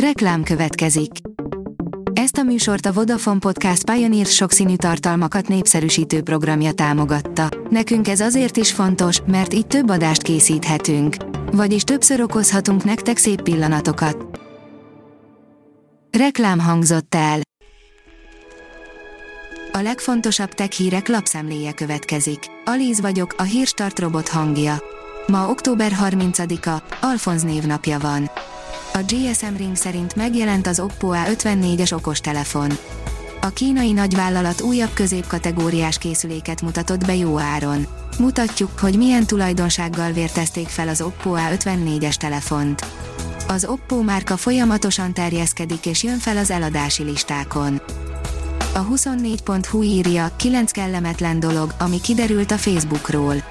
Reklám következik. Ezt a műsort a Vodafone Podcast Pioneer sokszínű tartalmakat népszerűsítő programja támogatta. Nekünk ez azért is fontos, mert így több adást készíthetünk. Vagyis többször okozhatunk nektek szép pillanatokat. Reklám hangzott el. A legfontosabb tech hírek lapszemléje következik. Alíz vagyok, a hírstart robot hangja. Ma október 30-a, Alfonz névnapja van. A GSM Ring szerint megjelent az Oppo A54-es okostelefon. A kínai nagyvállalat újabb középkategóriás készüléket mutatott be jó áron. Mutatjuk, hogy milyen tulajdonsággal vértezték fel az Oppo A54-es telefont. Az Oppo márka folyamatosan terjeszkedik és jön fel az eladási listákon. A 24.hu írja, 9 kellemetlen dolog, ami kiderült a Facebookról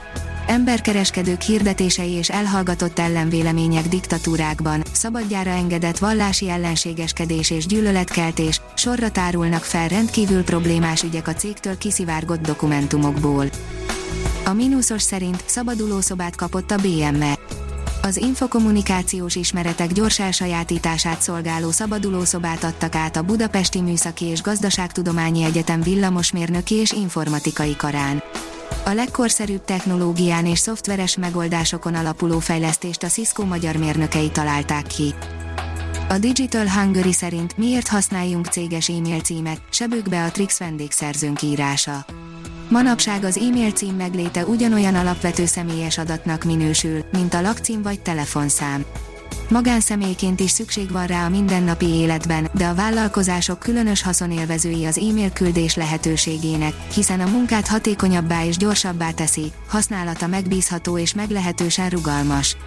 emberkereskedők hirdetései és elhallgatott ellenvélemények diktatúrákban, szabadjára engedett vallási ellenségeskedés és gyűlöletkeltés, sorra tárulnak fel rendkívül problémás ügyek a cégtől kiszivárgott dokumentumokból. A mínuszos szerint szabadulószobát kapott a BME. Az infokommunikációs ismeretek gyors elsajátítását szolgáló szabadulószobát adtak át a Budapesti Műszaki és Gazdaságtudományi Egyetem villamosmérnöki és informatikai karán. A legkorszerűbb technológián és szoftveres megoldásokon alapuló fejlesztést a Cisco magyar mérnökei találták ki. A Digital Hungary szerint miért használjunk céges e-mail címet, Sebők Beatrix vendégszerzőnk írása. Manapság az e-mail cím megléte ugyanolyan alapvető személyes adatnak minősül, mint a lakcím vagy telefonszám. Magánszemélyként is szükség van rá a mindennapi életben, de a vállalkozások különös haszonélvezői az e-mail küldés lehetőségének, hiszen a munkát hatékonyabbá és gyorsabbá teszi, használata megbízható és meglehetősen rugalmas.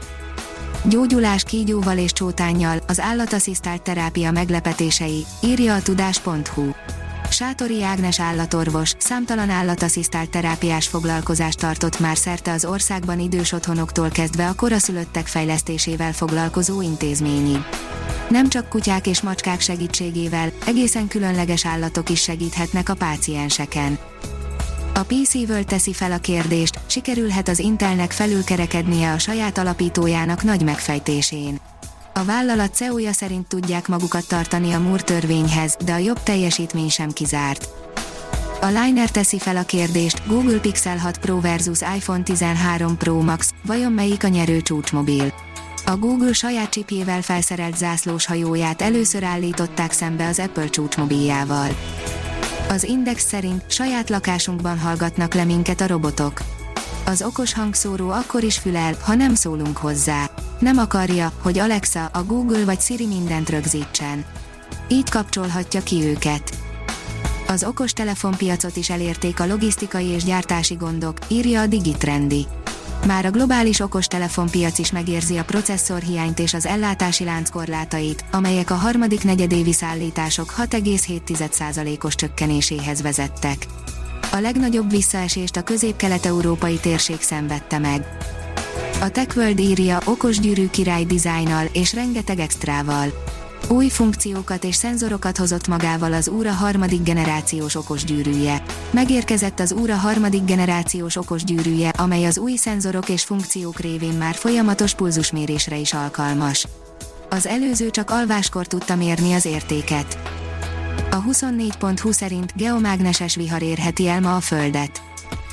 Gyógyulás kígyóval és csótányjal, az állatasszisztált terápia meglepetései, írja a tudás.hu. Sátori Ágnes állatorvos számtalan állatasszisztált terápiás foglalkozást tartott már szerte az országban idős otthonoktól kezdve a koraszülöttek fejlesztésével foglalkozó intézményi. Nem csak kutyák és macskák segítségével, egészen különleges állatok is segíthetnek a pácienseken. A PC World teszi fel a kérdést, sikerülhet az Intelnek felülkerekednie a saját alapítójának nagy megfejtésén. A vállalat CEO-ja szerint tudják magukat tartani a Moore törvényhez, de a jobb teljesítmény sem kizárt. A Liner teszi fel a kérdést, Google Pixel 6 Pro versus iPhone 13 Pro Max, vajon melyik a nyerő csúcsmobil? A Google saját csipjével felszerelt zászlós hajóját először állították szembe az Apple csúcsmobiljával. Az Index szerint saját lakásunkban hallgatnak le minket a robotok. Az okos hangszóró akkor is fülel, ha nem szólunk hozzá. Nem akarja, hogy Alexa, a Google vagy Siri mindent rögzítsen. Így kapcsolhatja ki őket. Az okos telefonpiacot is elérték a logisztikai és gyártási gondok, írja a Digitrendi. Már a globális okostelefonpiac is megérzi a processzorhiányt és az ellátási lánc korlátait, amelyek a harmadik negyedévi szállítások 6,7%-os csökkenéséhez vezettek. A legnagyobb visszaesést a közép-kelet-európai térség szenvedte meg. A TechWorld írja okos gyűrű király dizájnnal és rengeteg extrával. Új funkciókat és szenzorokat hozott magával az Úra harmadik generációs okos gyűrűje. Megérkezett az Úra harmadik generációs okos gyűrűje, amely az új szenzorok és funkciók révén már folyamatos pulzusmérésre is alkalmas. Az előző csak alváskor tudta mérni az értéket. A 24.20 szerint geomágneses vihar érheti el ma a Földet.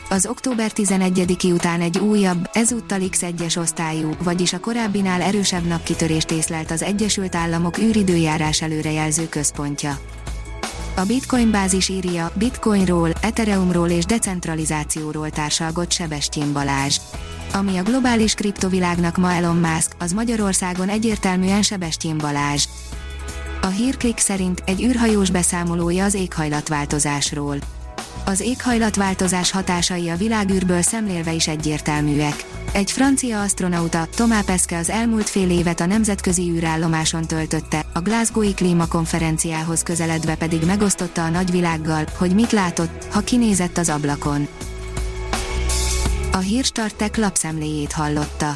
Az október 11-i után egy újabb, ezúttal X1-es osztályú, vagyis a korábbinál erősebb napkitörést észlelt az Egyesült Államok űridőjárás előrejelző központja. A Bitcoin bázis írja, Bitcoinról, Ethereumról és decentralizációról társalgott Sebestyén Balázs. Ami a globális kriptovilágnak ma Elon Musk, az Magyarországon egyértelműen Sebestyén Balázs. A hírklik szerint egy űrhajós beszámolója az éghajlatváltozásról. Az éghajlatváltozás hatásai a világűrből szemlélve is egyértelműek. Egy francia astronauta, Tomá Peske az elmúlt fél évet a nemzetközi űrállomáson töltötte, a Glasgowi klímakonferenciához közeledve pedig megosztotta a nagyvilággal, hogy mit látott, ha kinézett az ablakon. A hírstartek lapszemléjét hallotta.